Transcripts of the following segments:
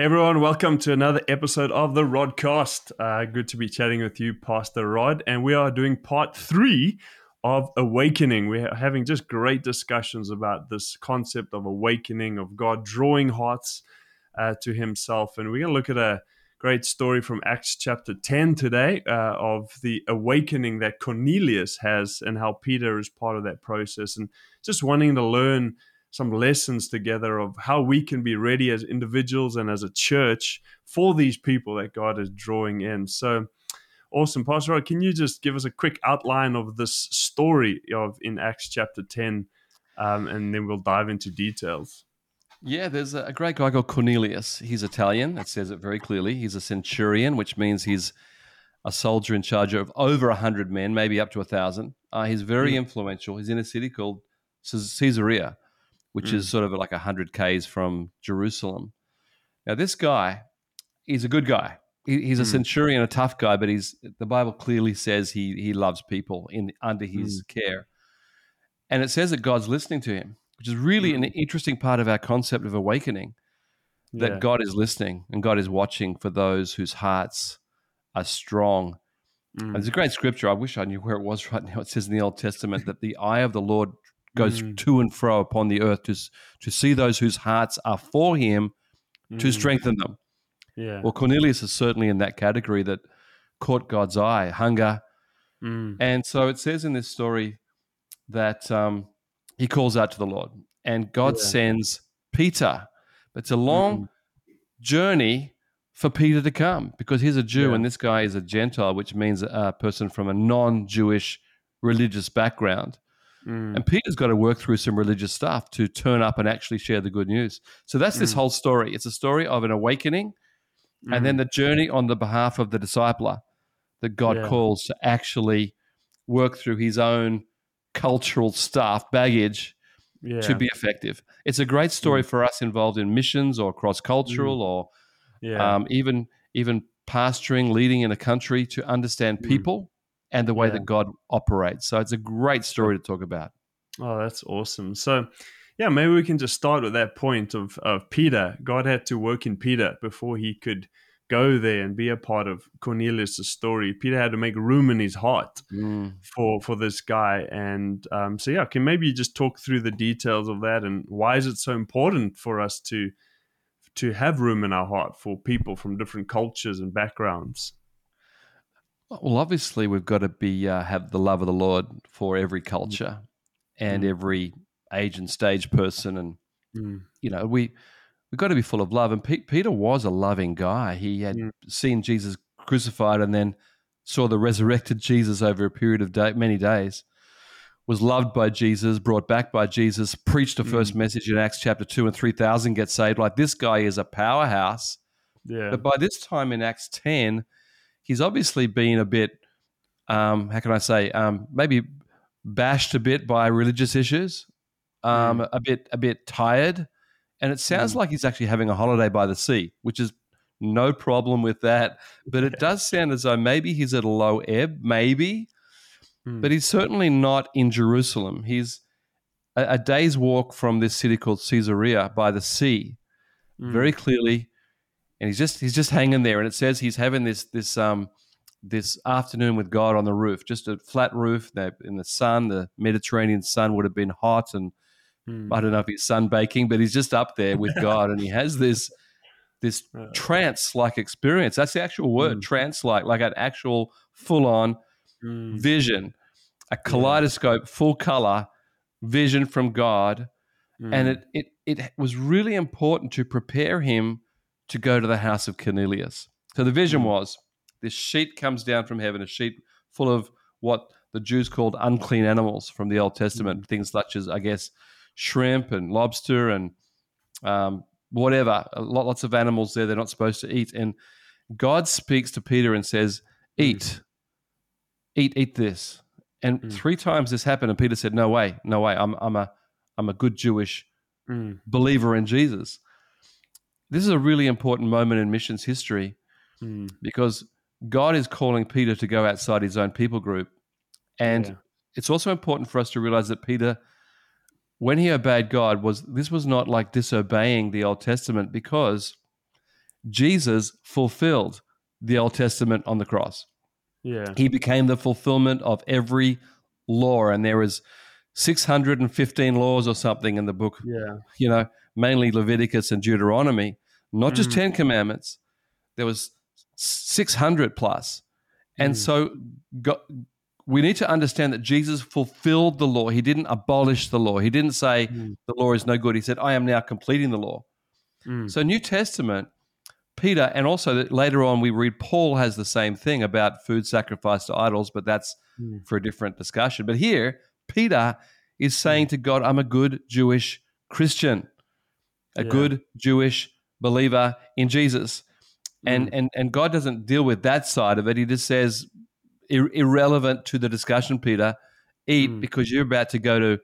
Everyone, welcome to another episode of the Rodcast. Uh, good to be chatting with you, Pastor Rod, and we are doing part three of awakening. We're having just great discussions about this concept of awakening, of God drawing hearts uh, to Himself, and we're going to look at a great story from Acts chapter 10 today uh, of the awakening that Cornelius has and how Peter is part of that process, and just wanting to learn some lessons together of how we can be ready as individuals and as a church for these people that God is drawing in. So awesome. Pastor Rod, can you just give us a quick outline of this story of in Acts chapter 10? Um, and then we'll dive into details. Yeah, there's a great guy called Cornelius. He's Italian. It says it very clearly. He's a centurion, which means he's a soldier in charge of over 100 men, maybe up to a 1,000. Uh, he's very mm. influential. He's in a city called Caesarea which mm. is sort of like 100 Ks from Jerusalem. Now, this guy, he's a good guy. He, he's a mm. centurion, a tough guy, but he's the Bible clearly says he, he loves people in under his mm. care. And it says that God's listening to him, which is really an mm. interesting part of our concept of awakening that yeah. God is listening and God is watching for those whose hearts are strong. Mm. It's a great scripture. I wish I knew where it was right now. It says in the Old Testament that the eye of the Lord goes mm. to and fro upon the earth to, to see those whose hearts are for him mm. to strengthen them. Yeah. Well, Cornelius is certainly in that category that caught God's eye, hunger. Mm. And so it says in this story that um, he calls out to the Lord and God yeah. sends Peter. But it's a long journey for Peter to come because he's a Jew yeah. and this guy is a Gentile, which means a person from a non Jewish religious background. Mm. And Peter's got to work through some religious stuff to turn up and actually share the good news. So that's mm. this whole story. It's a story of an awakening mm. and then mm. the journey on the behalf of the discipler that God yeah. calls to actually work through his own cultural stuff, baggage, yeah. to be effective. It's a great story mm. for us involved in missions or cross cultural mm. or yeah. um, even even pastoring, leading in a country to understand people and the way yeah. that God operates. So it's a great story to talk about. Oh, that's awesome. So, yeah, maybe we can just start with that point of, of Peter. God had to work in Peter before he could go there and be a part of Cornelius' story. Peter had to make room in his heart mm. for for this guy. And um, so, yeah, can maybe just talk through the details of that and why is it so important for us to to have room in our heart for people from different cultures and backgrounds? Well, obviously, we've got to be uh, have the love of the Lord for every culture and mm. every age and stage person, and mm. you know we we've got to be full of love. And P- Peter was a loving guy. He had mm. seen Jesus crucified and then saw the resurrected Jesus over a period of day, many days. Was loved by Jesus, brought back by Jesus, preached the first mm. message in Acts chapter two, and three thousand get saved. Like this guy is a powerhouse. Yeah. But by this time in Acts ten he's obviously been a bit, um, how can I say, um, maybe bashed a bit by religious issues, um, mm. a bit a bit tired, and it sounds mm. like he's actually having a holiday by the sea, which is no problem with that. But it does sound as though maybe he's at a low ebb, maybe, mm. but he's certainly not in Jerusalem. He's a, a, day's walk from this city called Caesarea by the sea, very hmm. clearly and he's just he's just hanging there. And it says he's having this this um this afternoon with God on the roof, just a flat roof. in the sun, the Mediterranean sun would have been hot, and hmm. I don't know if he's sunbaking, but he's just up there with God, and he has this this trance like experience. That's the actual word, mm. trance like, like an actual full on mm. vision, a kaleidoscope, full color vision from God. And it, it, it was really important to prepare him to go to the house of Cornelius. So the vision hmm. was this sheet comes down from heaven, a sheet full of what the Jews called unclean animals from the Old Testament, mm. things such as, I guess, shrimp and lobster and um, whatever, lots of animals there they're not supposed to eat. And God speaks to Peter and says, Eat, mm. eat, eat this. And mm. three times this happened, and Peter said, No way, no way. I'm, I'm, a, I'm a good Jewish hmm. believer in Jesus this is a really important moment in missions history mm. because God is calling Peter to go outside his own people group. And yeah. it's also important for us to realize that Peter, when he obeyed God, was this was not like disobeying the Old Testament because Jesus fulfilled the Old Testament on the cross. Yeah. He became the fulfillment of every law, and there is 615 laws or something in the book. Yeah. You know, mainly Leviticus and Deuteronomy, not just Mm. 10 commandments. There was 600 plus. And Mm. so we need to understand that Jesus fulfilled the law. He didn't abolish the law. He didn't say Mm. the law is no good. He said, I am now completing the law. Mm. So, New Testament, Peter, and also later on we read Paul has the same thing about food sacrificed to idols, but that's Mm. for a different discussion. But here, Peter is saying to God, I'm a good Jewish Christian, a Yeah. good Jewish believer in Jesus. And, Mm. and, and God doesn't deal with that side of it. He just says, ir- irrelevant to the discussion, Peter, eat Mm. because you're about to go to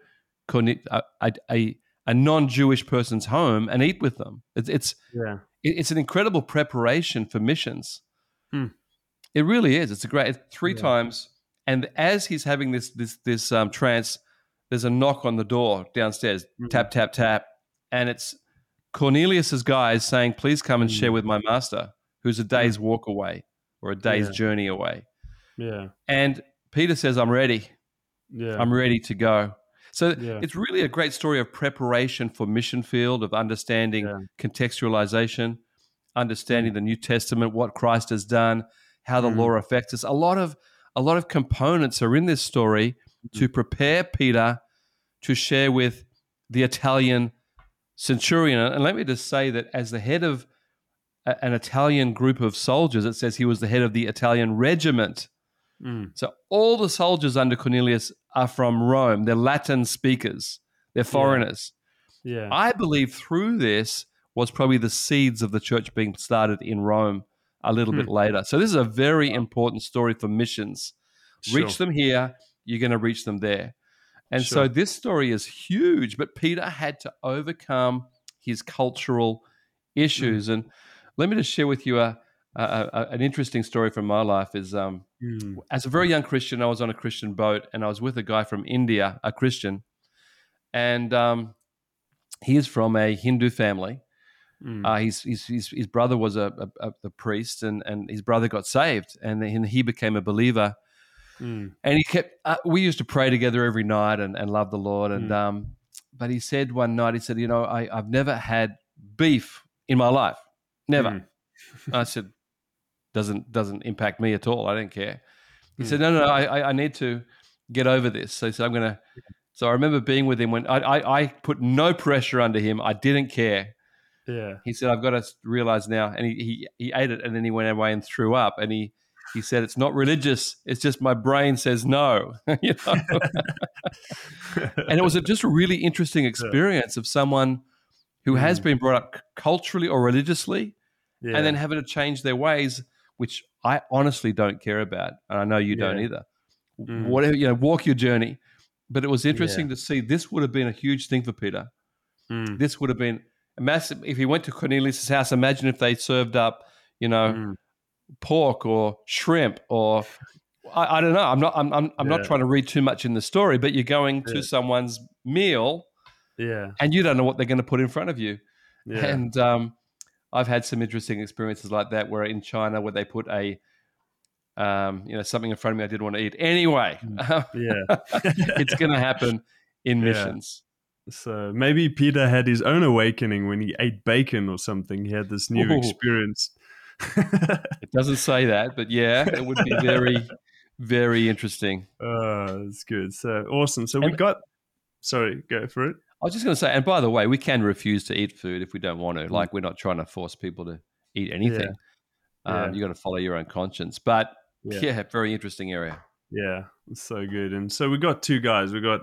a, a, a, non Jewish person's home and eat with them. It's, it's, Yeah. it's an incredible preparation for missions. Hmm. It really is. It's a great three Yeah. times. And as he's having this this this um, trance, there's a knock on the door downstairs. Mhm. Tap tap tap, and it's Cornelius's guys saying, "Please come and Hmm. share with my master, who's a day's walk away or a day's Yeah. journey away." Yeah. And Peter says, "I'm ready. Yeah. I'm ready to go." So Yeah. it's really a great story of preparation for mission field, of understanding Yeah. contextualization, understanding the New Testament, what Christ has done, how the Mm. law affects us. A lot of a lot of components are in this story Mm-hmm. to prepare Peter to share with the Italian centurion. And let me just say that as the head of a- an Italian group of soldiers, it says he was the head of the Italian regiment. Mm. So all the soldiers under Cornelius are from Rome. They're Latin speakers. They're foreigners. Yeah. I believe through this was probably the seeds of the church being started in Rome a little bit later. So this is a very important story for missions. Reach Sure. them here, you're going to reach them there. And so this story is huge, but Peter had to overcome his cultural issues. And let me just share with you a, a, a- an interesting story from my life. Is um, Mm. as a very young Christian, I was on a Christian boat and I was with a guy from India, a Christian, and um, he is from a Hindu family. Mm. Uh, his, his, his, his brother was a, a, a, a priest, and, and his brother got saved, and then he became a believer. Mm. And he kept. Uh, we used to pray together every night and, and love the Lord. And Mm. um, but he said one night, he said, you know, I, I've never had beef in my life, never. Mm. I said, doesn't doesn't impact me at all. I don't care. He Mm. said, no, no, no I, I- need to get over this. So he said, I'm gonna. So I remember being with him when I, I, I put no pressure under him. I didn't care. Yeah. He said, I've got to realize now. And he, he, he ate it and then he went away and threw up. And he, he said, it's not religious. It's just my brain says no. you know? and it was a, just a really interesting experience of someone who has Mm. been brought up culturally or religiously yeah. and then having to change their ways, which I honestly don't care about. And I know you don't either. Mm. Whatever, you know, walk your journey. But it was interesting to see this would have been a huge thing for Peter. Mm. This would have been a massive. If he went to Cornelius' house, imagine if they served up, you know, Mm. Pork or shrimp or I, I don't know. I'm not. I'm. I'm, I'm not trying to read too much in the story, but you're going to someone's meal Yeah. and you don't know what they're going to put in front of you. Yeah. And um, I've had some interesting experiences like that, where in China, where they put a, um, you know, something in front of me I didn't want to eat. Anyway, yeah. it's going to happen in Yeah. missions. So maybe Peter had his own awakening when he ate bacon or something. He had this new Ooh. experience. It doesn't say that, but yeah, it would be very, very interesting. Oh, that's good. So awesome. So we And- got. Sorry, go for it. I was just going to say, and by the way, we can refuse to eat food if we don't want Mm. to. Like, we're not trying to force people to eat anything. Yeah. Um, you got to follow your own conscience. But Yeah. yeah, very interesting area. Yeah, it's so good. And so we got two guys. We got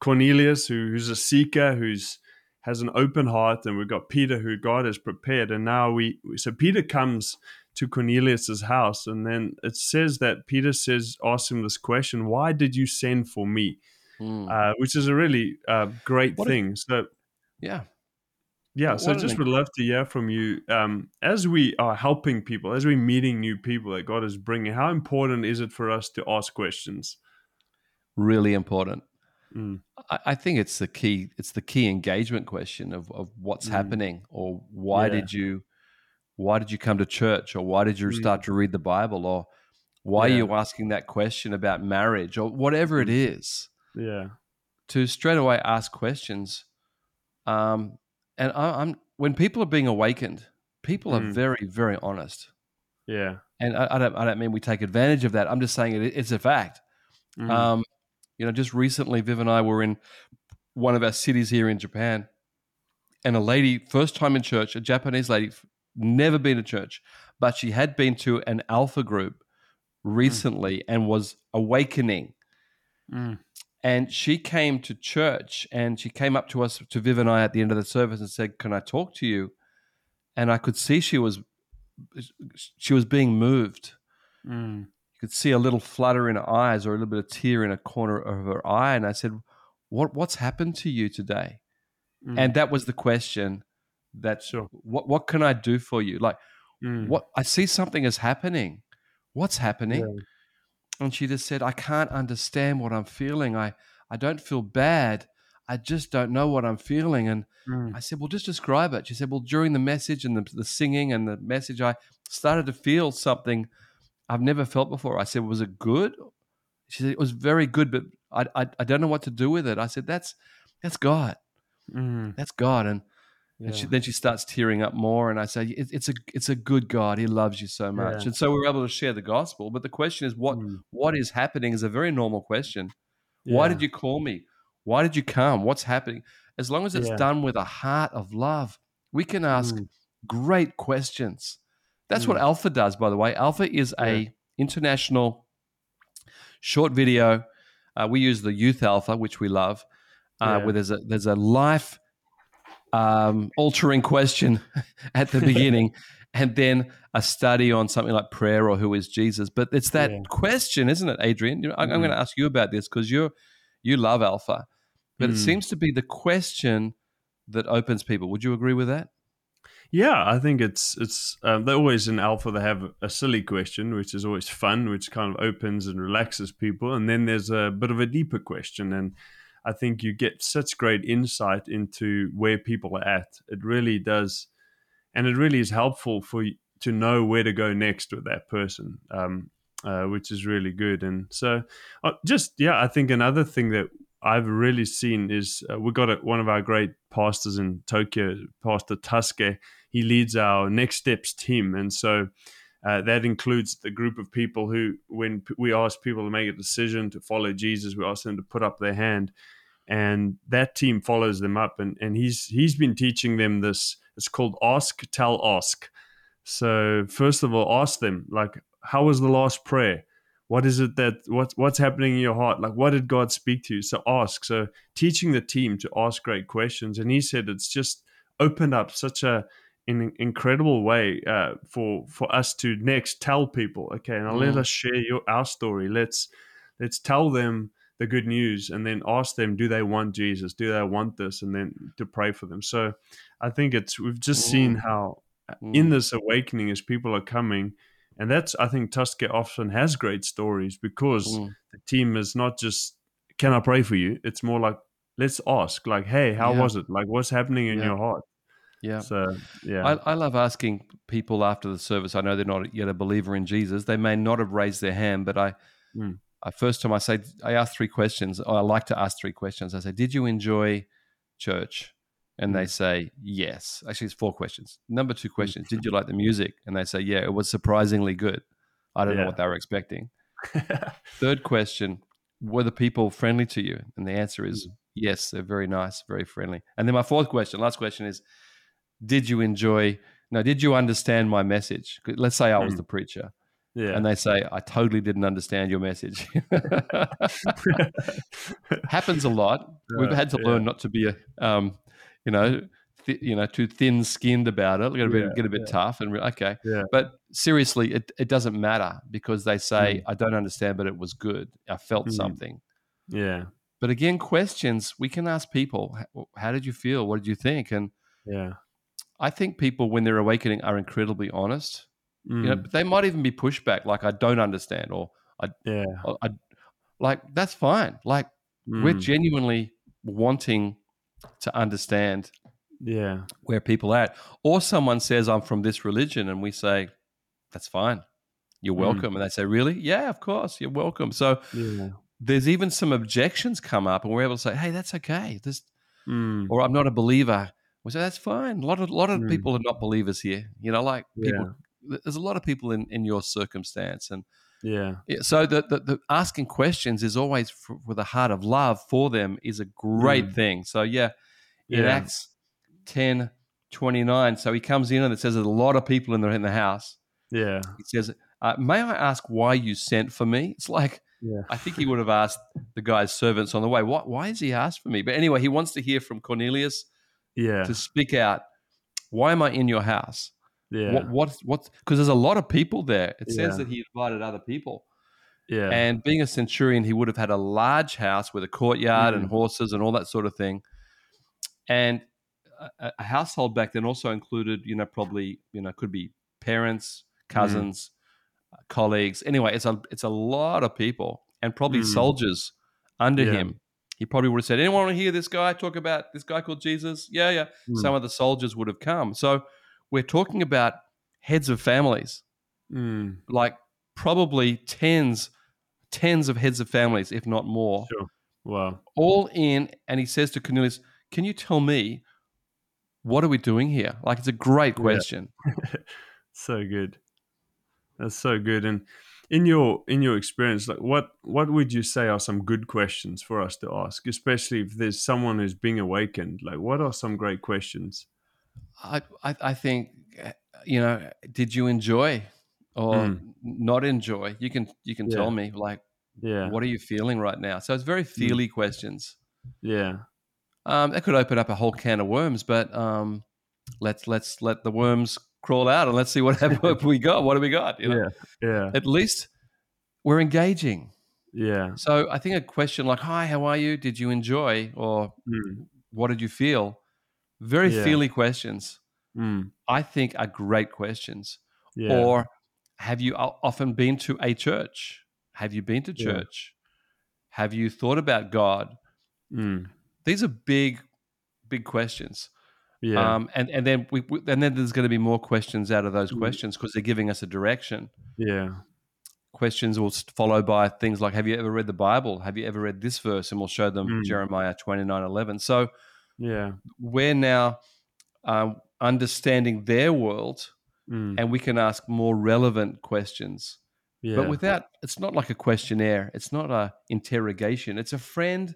Cornelius, who, who's a seeker, who's has an open heart, and we've got Peter, who God has prepared. And now we, so Peter comes to Cornelius's house, and then it says that Peter says, asks him this question: "Why did you send for me?" Mm. Uh, which is a really uh, great What a- thing. so yeah. yeah, What- so just would love to hear from you um, as we are helping people, as we're meeting new people that God is bringing. How important is it for us to ask questions? Really important. Mm. I, I think it's the key. It's the key engagement question of, of what's Mm. happening or why Yeah. did you why did you come to church or why did you start to read the bible or why Yeah. are you asking that question about marriage or whatever it is Yeah. to straight away ask questions um, and I, i'm when people are being awakened people are Mm. very very honest Yeah. and I, I don't i don't mean we take advantage of that i'm just saying it, it's a fact Mm. um, you know, just recently, Viv and I were in one of our cities here in Japan, and a lady, first time in church, a Japanese lady, never been to church, but she had been to an alpha group recently and was awakening. Mm. And she came to church and she came up to us, to Viv and I at the end of the service and said, Can I talk to you? And I could see she was she was being moved Mm. You could see a little flutter in her eyes or a little bit of tear in a corner of her eye. And I said, what, What's happened to you today? Mm. And that was the question that, Sure. what, what can I do for you? Like, Mm. what I see something is happening. What's happening? Yeah. And she just said, I can't understand what I'm feeling. I, I don't feel bad. I just don't know what I'm feeling. And Mm. I said, Well, just describe it. She said, Well, during the message and the, the singing and the message, I started to feel something I've never felt before. I said, Was it good? She said, It was very good, but I, I, I don't know what to do with it. I said, That's that's God. Mm. That's God. And, and she, then she starts tearing up more. And I say, it, It's a it's a good God. He loves you so much. Yeah. And so we're able to share the gospel. But the question is, what Mm. what is happening is a very normal question. Why did you call me? Why did you come? What's happening? As long as it's Yeah. done with a heart of love, we can ask Mm. great questions. That's what Mm. Alpha does, by the way. Alpha is a international short video. Uh, we use the Youth Alpha, which we love, uh, Yeah. where there's a there's a life um, altering question at the beginning, and then a study on something like prayer or who is Jesus. But it's that Yeah. question, isn't it, Adrian? You know, I'm Mhm. going to ask you about this because you you love Alpha, but it Mm. seems to be the question that opens people. Would you agree with that? Yeah, I think it's it's um, they always in alpha they have a silly question, which is always fun, which kind of opens and relaxes people, and then there's a bit of a deeper question, and I think you get such great insight into where people are at. It really does, and it really is helpful for you to know where to go next with that person, um, uh, which is really good. And so, uh, just yeah, I think another thing that I've really seen is uh, we got a, one of our great pastors in Tokyo, Pastor Tuske. He leads our Next Steps team, and so uh, that includes the group of people who, when p- we ask people to make a decision to follow Jesus, we ask them to put up their hand, and that team follows them up. and And he's he's been teaching them this. It's called Ask, Tell, Ask. So first of all, ask them like, how was the last prayer? What is it that what's what's happening in your heart? Like, what did God speak to you? So ask. So teaching the team to ask great questions, and he said it's just opened up such a an incredible way uh, for for us to next tell people. Okay, now let Mm. us share your our story. Let's let's tell them the good news, and then ask them, do they want Jesus? Do they want this? And then to pray for them. So I think it's we've just seen Mm. how Mm. in this awakening as people are coming and that's i think tusker often has great stories because Mm. the team is not just can i pray for you it's more like let's ask like hey how Yeah. was it like what's happening in Yeah. your heart Yeah. so yeah I, I love asking people after the service. I know they're not yet a believer in Jesus. They may not have raised their hand, but I, Mm. I first time I say I ask three questions. I like to ask three questions. I say, "Did you enjoy church?" And they Mm. say yes. Actually, it's four questions. Number two questions: Did you like the music? And they say, "Yeah, it was surprisingly good." I don't know what they were expecting. Third question: Were the people friendly to you? And the answer is yes. They're very nice, very friendly. And then my fourth question, last question is: Did you enjoy? No, did you understand my message? Let's say I was Mm. the preacher, yeah and they say I totally didn't understand your message. Happens a lot. We've had to yeah. learn not to be a, um, you know, th- you know, too thin-skinned about it. Get a bit, Yeah, get a bit tough, and okay. Yeah. But seriously, it, it doesn't matter because they say Mm. I don't understand, but it was good. I felt Mm. something. yeah But again, questions we can ask people: How did you feel? What did you think? And yeah I think people, when they're awakening, are incredibly honest. Mm. You know, but they might even be pushback, like I don't understand, or I, yeah or I, like that's fine. Like we're Mm. genuinely wanting to understand Yeah. where people are at. Or someone says, I'm from this religion, and we say, That's fine. You're Mm. welcome. And they say, Really? Yeah, of course. You're welcome. So Yeah. there's even some objections come up, and we're able to say, Hey, that's okay. This, Mm. or I'm not a believer. We say, That's fine. A lot of, lot of Mm. people are not believers here. You know, like people, Yeah. there's a lot of people in, in your circumstance. And Yeah. so the, the, the asking questions is always f with a heart of love for them is a great Mm. thing. So yeah, in Yeah. Acts 10, 29, so he comes in and it says there's a lot of people in the, in the house. Yeah. He says, uh, may I ask why you sent for me? It's like, Yeah. I think he would have asked the guy's servants on the way, what, why has he asked for me? But anyway, he wants to hear from Cornelius Yeah. to speak out, why am I in your house? Yeah. What, what, what, because there's a lot of people there. It says Yeah. that he invited other people. Yeah. And being a centurion, he would have had a large house with a courtyard and Mm. horses and all that sort of thing. And a, a household back then also included, you know, probably, you know, could be parents, Mm. cousins, colleagues. Anyway, it's a it's a lot of people and probably Mm. soldiers under Yeah. him. He probably would have said, "Anyone want to hear this guy talk about this guy called Jesus?" Yeah, yeah. Mm. Some of the soldiers would have come. So we're talking about heads of families Mm. like probably tens, tens of heads of families, if not more, Sure. Wow. all in. And he says to Cornelius, Can you tell me what are we doing here? Like, it's a great Yeah. question. so good. That's so good. And in your in your experience, like what what would you say are some good questions for us to ask, especially if there's someone who's being awakened? Like, what are some great questions? I, I, I think, uh, you know, did you enjoy or Mm. not enjoy? You can, you can Yeah. tell me, like, Yeah. what are you feeling right now? So it's very feely questions. Yeah. Um, that could open up a whole can of worms, but um, let's let's let the worms crawl out and let's see what, what we got. What do we got? You know? Yeah. Yeah. At least we're engaging. Yeah. So I think a question like "Hi, how are you? Did you enjoy?" or Mm. "What did you feel?" Very Yeah. feely questions. Mm. I think are great questions. Yeah. Or have you often been to a church? Have you been to Yeah. church? Have you thought about God? Mm. These are big, big questions. Yeah. Um, and and then we, we and then there's going to be more questions out of those Mm. questions because they're giving us a direction. yeah. Questions will follow by things like, "Have you ever read the Bible? Have you ever read this verse?" And we'll show them Mm. Jeremiah twenty nine eleven. So Yeah. we're now um, understanding their world, Mm. and we can ask more relevant questions. Yeah. But without, it's not like a questionnaire. It's not a interrogation. It's a friend.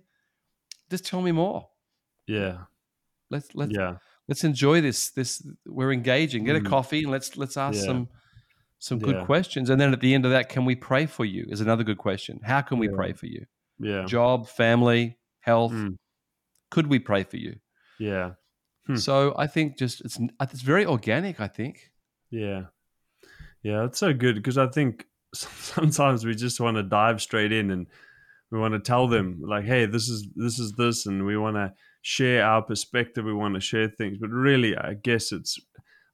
Just tell me more. yeah. Let's let's Yeah. Let's enjoy this. This we're engaging. Get a Mm. coffee and let's let's ask Yeah. some some good Yeah. questions. And then at the end of that, can we pray for you? Is another good question. How can we Yeah. pray for you? Yeah. Job, family, health. Mm. Could we pray for you? Yeah. Hmm. So I think just it's it's very organic. I think. Yeah. Yeah, it's so good because I think sometimes we just want to dive straight in and we want to tell them like, "Hey, this is this is this," and we want to share our perspective. We want to share things, but really, I guess it's,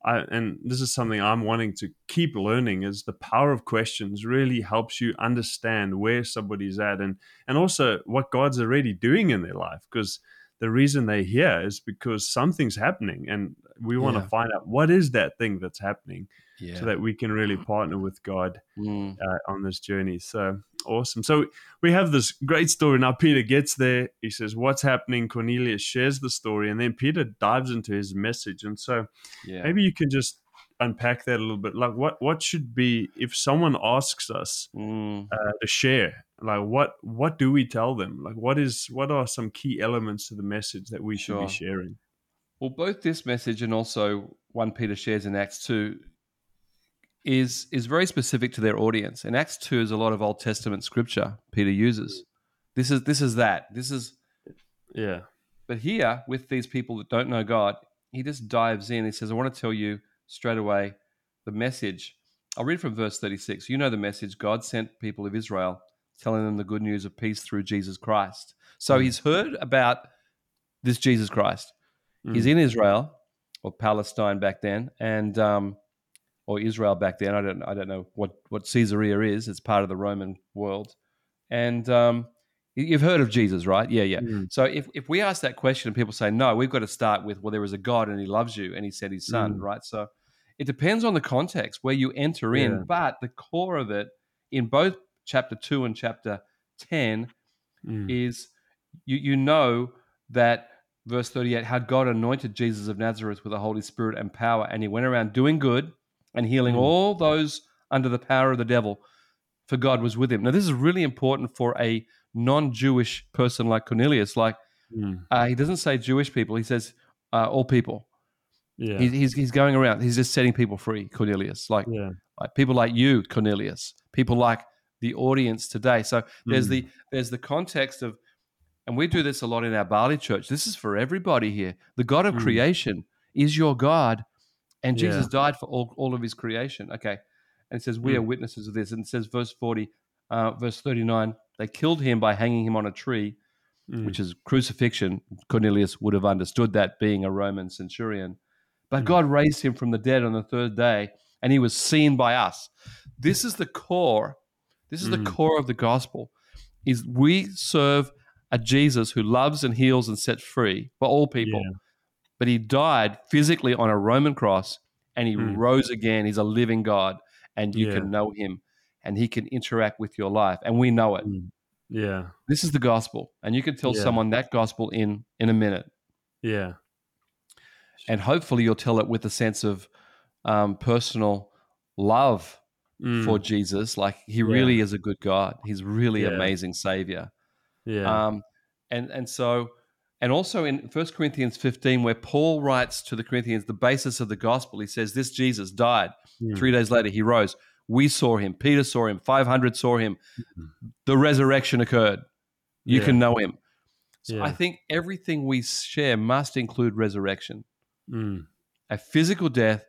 I and this is something I'm wanting to keep learning is the power of questions really helps you understand where somebody's at and and also what God's already doing in their life because the reason they're here is because something's happening and we want to find out what is that thing that's happening Yeah. so that we can really partner with God Mm. uh, on this journey. So awesome. So we have this great story. Now Peter gets there. He says, What's happening? Cornelius shares the story, and then Peter dives into his message. And so yeah. maybe you can just unpack that a little bit. Like, what, what should be, if someone asks us Mm. uh, to share, like what what do we tell them? Like what is what are some key elements to the message that we should Sure. be sharing? Well, both this message and also one Peter shares in Acts two is is very specific to their audience. And Acts two is a lot of Old Testament scripture Peter uses. This is this is that. This is Yeah. but here with these people that don't know God, he just dives in. He says, I want to tell you straight away the message. I'll read from verse 36. You know the message God sent people of Israel, telling them the good news of peace through Jesus Christ. So Mm. he's heard about this Jesus Christ. He's Mm. in Israel or Palestine back then, and um, or Israel back then. I don't I don't know what what Caesarea is. It's part of the Roman world, and um, You've heard of Jesus, right? Yeah, yeah. Mm. So if, if we ask that question and people say no, we've got to start with well, there is a God and He loves you and He sent His Son, Mm. right? So it depends on the context where you enter Yeah. in, but the core of it in both chapter two and chapter ten Mm. is you you know that verse 38 how God anointed Jesus of Nazareth with the Holy Spirit and power and he went around doing good and healing Mm. all those under the power of the devil for God was with him. Now this is really important for a non-Jewish person like Cornelius like Mm. uh, he doesn't say Jewish people he says uh, all people. Yeah. He's, he's he's going around he's just setting people free Cornelius like yeah. like people like you Cornelius people like the audience today so there's Mm. the there's the context of and we do this a lot in our Bali church this is for everybody here the God of Mm. creation is your God and Yeah. Jesus died for all, all of his creation okay and it says we Mm. are witnesses of this and it says verse 40 uh, verse 39 they killed him by hanging him on a tree Mm. which is crucifixion. Cornelius would have understood that being a Roman centurion. But Mm. God raised him from the dead on the third day, and he was seen by us. This is the core. This is the core of the gospel. Is we serve a Jesus who loves and heals and sets free for all people. Yeah. But he died physically on a Roman cross and he Mm. rose again. He's a living God, and you Yeah. can know him and he can interact with your life. And we know it. Mm. Yeah. This is the gospel. And you can tell Yeah. someone that gospel in in a minute Yeah. and hopefully you'll tell it with a sense of um, personal love Mm. for Jesus. Like he really is a good God. He's really amazing Savior. yeah. Um, and and so and also in 1 Corinthians 15, where Paul writes to the Corinthians the basis of the gospel, he says, This Jesus died. Mm. Three days later, he rose. We saw him. Peter saw him. 500 saw him. The resurrection occurred. You Yeah. can know him. So Yeah. I think everything we share must include resurrection Mm. a physical death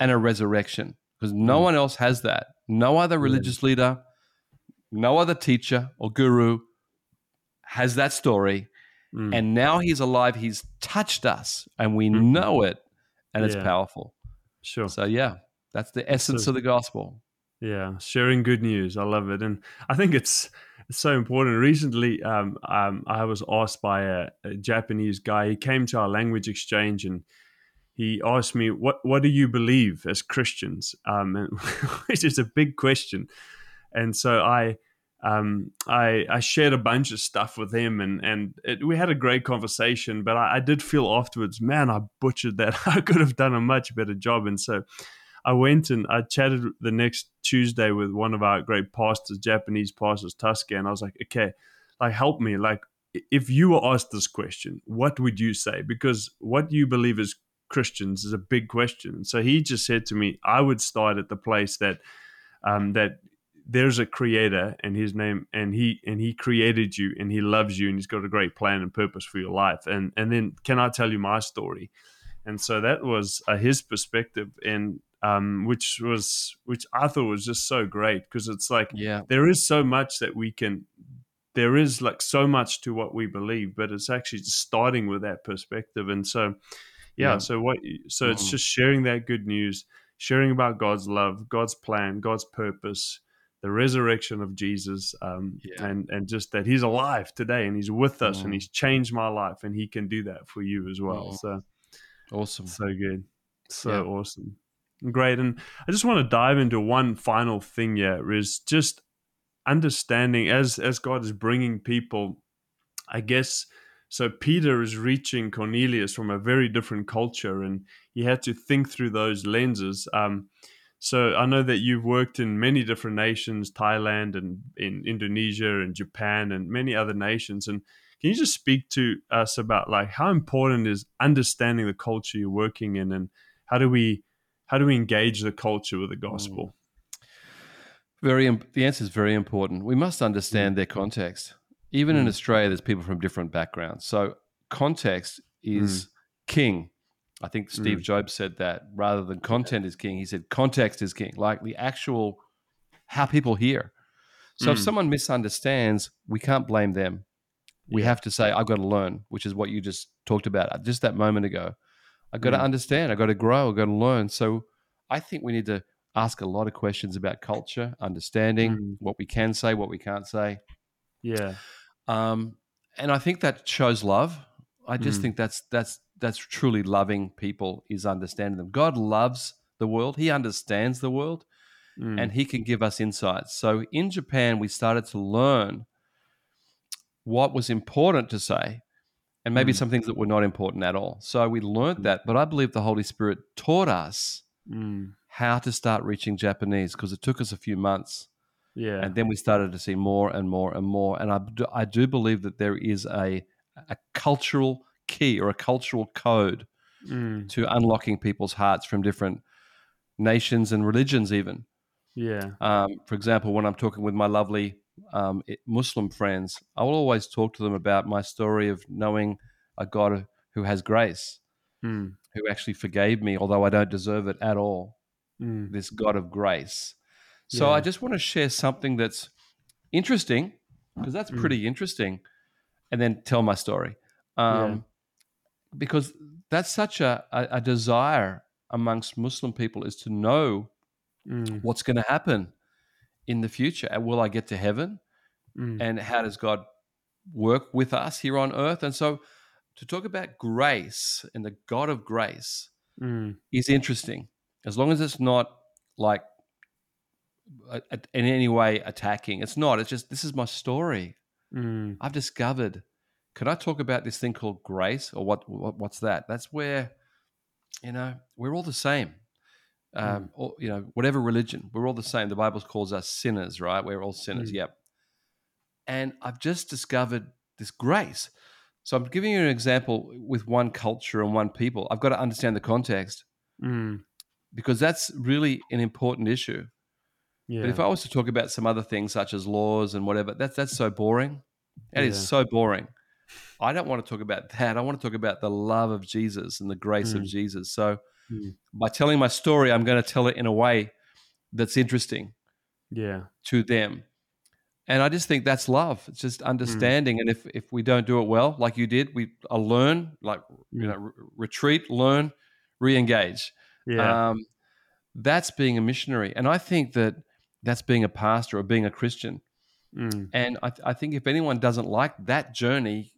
and a resurrection because no Mm. one else has that. No other religious leader, no other teacher or guru has that story. Mm. And now he's alive. He's touched us and we Mhm. know it and it's powerful. sure. So, yeah, that's the essence So- of the gospel. Yeah, sharing good news. I love it, and I think it's it's so important. Recently, um, um, I was asked by a, a Japanese guy. He came to our language exchange, and he asked me, "What what do you believe as Christians?" Um, and, which is a big question, and so I. Um, I, I shared a bunch of stuff with him and, and it, we had a great conversation, but I, I did feel afterwards, man, I butchered that. I could have done a much better job. And so I went and I chatted the next Tuesday with one of our great pastors, Japanese pastors, Tusker, and I was like, okay, like help me. Like, if you were asked this question, what would you say? Because what you believe as Christians is a big question. So he just said to me, I would start at the place that um, that there's a creator and his name and he and he created you and he loves you and he's got a great plan and purpose for your life and and then can i tell you my story and so that was uh, his perspective and um, which was which i thought was just so great because it's like Yeah. there is so much that we can there is like so much to what we believe but it's actually just starting with that perspective and so yeah, Yeah. so what so it's Mhm. just sharing that good news sharing about god's love god's plan god's purpose the resurrection of jesus um, Yeah. and and just that he's alive today and he's with us and Mm. he's changed my life and he can do that for you as well Mm. so Awesome. so good. So Yeah. awesome. Great. And I just want to dive into one final thing here is just understanding as as God is bringing people, I guess so Peter is reaching Cornelius from a very different culture and he had to think through those lenses. Um, so I know that you've worked in many different nations, Thailand and in Indonesia and Japan and many other nations. And can you just speak to us about like how important is understanding the culture you're working in and how do we how do we engage the culture with the hmm. gospel? Very. The answer is very important. We must understand hmm. their context. Even in Mm. Australia, there's people from different backgrounds. So context is hmm. king. I think Steve Jobs said that rather than content is king. He said context is king, like the actual how people hear. So if Mm. someone misunderstands, we can't blame them. We Yeah. have to say, I've got to learn, which is what you just talked about uh, just that moment ago. I've got Mm. to understand. I've got to grow. I've got to learn. So I think we need to ask a lot of questions about culture, understanding Mm. what we can say, what we can't say. Yeah. Um, and I think that shows love. I just Mm. think that's that's that's truly loving people is understanding them. God loves the world. He understands the world Mm. and he can give us insights. So in Japan, we started to learn what was important to say and maybe Mm. some things that were not important at all. So we learned that, but I believe the Holy Spirit taught us Mm. how to start reaching Japanese because it took us a few months. yeah. And then we started to see more and more and more. And I, do- I do believe that there is a, a cultural key or a cultural code Mm. to unlocking people's hearts from different nations and religions, even. yeah. Um, for example, when I'm talking with my lovely um, Muslim friends, I will always talk to them about my story of knowing a God who has grace, Mm. who actually forgave me, although I don't deserve it at all. Mm. This God of grace. So Yeah. I just want to share something that's interesting because that's Mm. pretty interesting, and then tell my story. Um, Because that's such a, a, a desire amongst Muslim people is to know Mm. what's going to happen in the future. And Will I get to heaven? Mm. And how does God work with us here on earth? And so to talk about grace and the God of grace Mm. is interesting as long as it's not like in any way attacking. It's not. It's just this is my story. Mm. I've discovered. Can I talk about this thing called grace, or what? what what's that? That's where, you know, we're all the same. Um, or, you know, whatever religion, we're all the same. The Bible calls us sinners, right? We're all sinners. Mm. Yep. And I've just discovered this grace. So I'm giving you an example with one culture and one people. I've got to understand the context Mm. because that's really an important issue. Yeah. But if I was to talk about some other things such as laws and whatever, that's that's so boring. That is Yeah. so boring. I don't want to talk about that. I want to talk about the love of Jesus and the grace of Mm. Jesus. So Mm. by telling my story, I'm going to tell it in a way that's interesting yeah. to them. And I just think that's love. It's Mm. just understanding. And if if we don't do it well, like you did, we I learn, like you Mm. know, re- retreat, learn, re-engage. Yeah. Um, that's being a missionary, and I think that that's being a pastor or being a Christian. mm. And I, I think if anyone doesn't like that journey,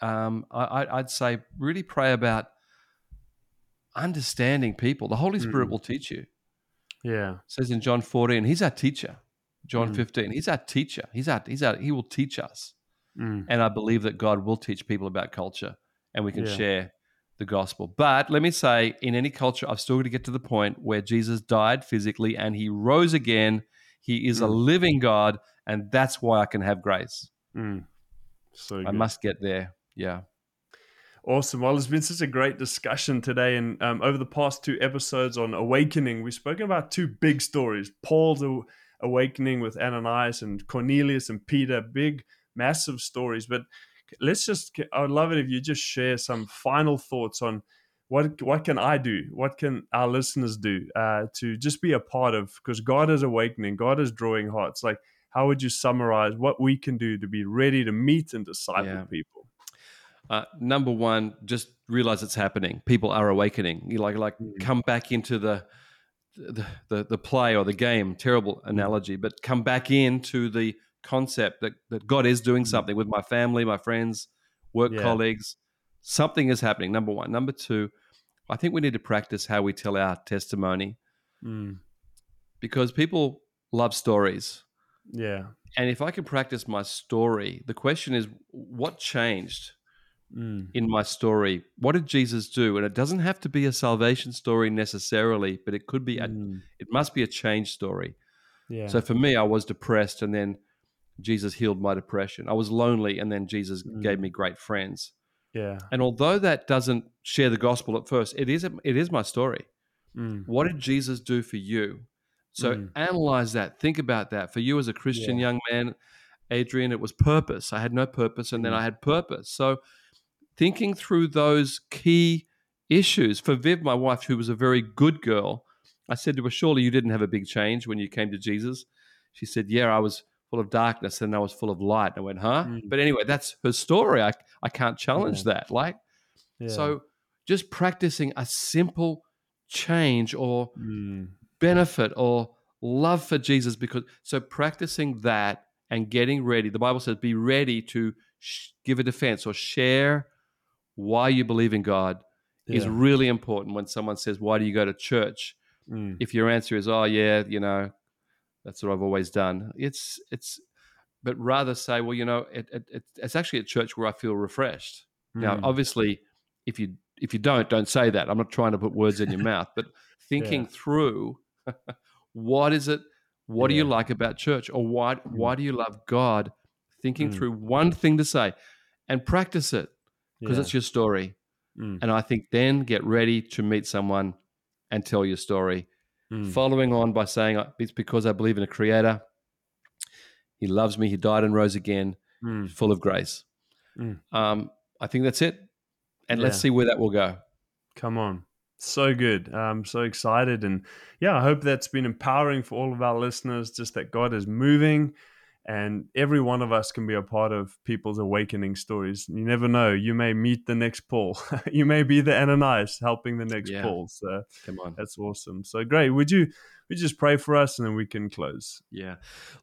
um, I, I'd say really pray about understanding people. The Holy Spirit Mm. will teach you. Yeah. It says in John 14, He's our teacher. John Mm. 15, He's our teacher. He's our, he's our, He will teach us. Mm. And I believe that God will teach people about culture and we can Yeah. share the gospel. But let me say, in any culture, I've still got to get to the point where Jesus died physically and he rose again. He is a Mm. living God, and that's why I can have grace. Mm. So I good. must get there. Yeah. Awesome. Well, it's been such a great discussion today. And um, over the past two episodes on awakening, we've spoken about two big stories Paul's awakening with Ananias and Cornelius and Peter, big, massive stories. But let's just, I would love it if you just share some final thoughts on what what can I do? What can our listeners do uh, to just be a part of? Because God is awakening, God is drawing hearts. Like, how would you summarize what we can do to be ready to meet and disciple Yeah. people? Uh, number one, just realize it's happening. People are awakening. You like like Mm. come back into the, the the the play or the game. Terrible analogy, but come back into the concept that that God is doing Mm. something with my family, my friends, work Yeah. colleagues. Something is happening. Number one. Number two, I think we need to practice how we tell our testimony Mm. because people love stories. Yeah. And if I can practice my story, the question is, what changed? Mm. in my story. What did Jesus do? And it doesn't have to be a salvation story necessarily, but it could be a, Mm. it must be a change story. Yeah. So for me, I was depressed and then Jesus healed my depression. I was lonely and then Jesus Mm. gave me great friends. yeah. And although that doesn't share the gospel at first, it is it is my story. Mm. What did Jesus do for you? So Mm. analyze that. Think about that. For you as a Christian young man, Adrian, it was purpose. I had no purpose and then Mm. I had purpose. So thinking through those key issues. For Viv, my wife, who was a very good girl, I said to her, Surely you didn't have a big change when you came to Jesus. She said, Yeah, I was full of darkness and I was full of light. I went, Huh? Mm. But anyway, that's her story. I, I can't challenge that. Like, Yeah. so just practicing a simple change or Mm. benefit or love for Jesus because so practicing that and getting ready. The Bible says, be ready to sh- give a defense or share why you believe in God yeah. is really important when someone says, Why do you go to church? Mm. If your answer is, Oh, yeah, you know, that's what I've always done. It's, it's, but rather say, Well, you know, it, it, it's actually a church where I feel refreshed. Mm. Now, obviously, if you, if you don't, don't say that. I'm not trying to put words in your mouth, but thinking yeah. through what is it what yeah. do you like about church? Or why, mm. why do you love God? Thinking mm. through one thing to say and practice it because yeah. it's your story. Mm. And I think then get ready to meet someone and tell your story. Mm. Following on by saying, it's because I believe in a creator. He loves me. He died and rose again, mm. full of grace. Mm. Um, I think that's it. And yeah. let's see where that will go. Come on. So good. I'm so excited. And yeah, I hope that's been empowering for all of our listeners, just that God is moving and every one of us can be a part of people's awakening stories. You never know. You may meet the next Paul. you may be the Ananias helping the next yeah. Paul. So come on. That's awesome. So great. Would you we just pray for us and then we can close. Yeah.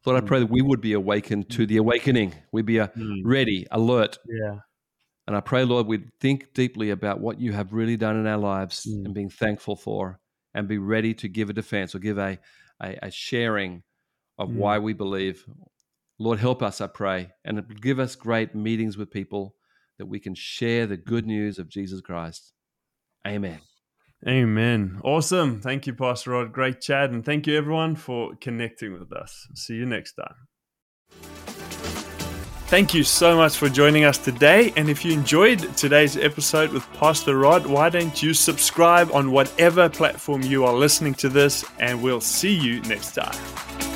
Lord, I mm. pray that we would be awakened to the awakening. We'd be uh, mm. ready, alert. Yeah and I pray, Lord, we'd think deeply about what you have really done in our lives mm. and being thankful for and be ready to give a defense or give a, a, a sharing of mm. why we believe. Lord, help us, I pray, and give us great meetings with people that we can share the good news of Jesus Christ. Amen. Amen. Awesome. Thank you, Pastor Rod. Great chat. And thank you, everyone, for connecting with us. See you next time. Thank you so much for joining us today. And if you enjoyed today's episode with Pastor Rod, why don't you subscribe on whatever platform you are listening to this? And we'll see you next time.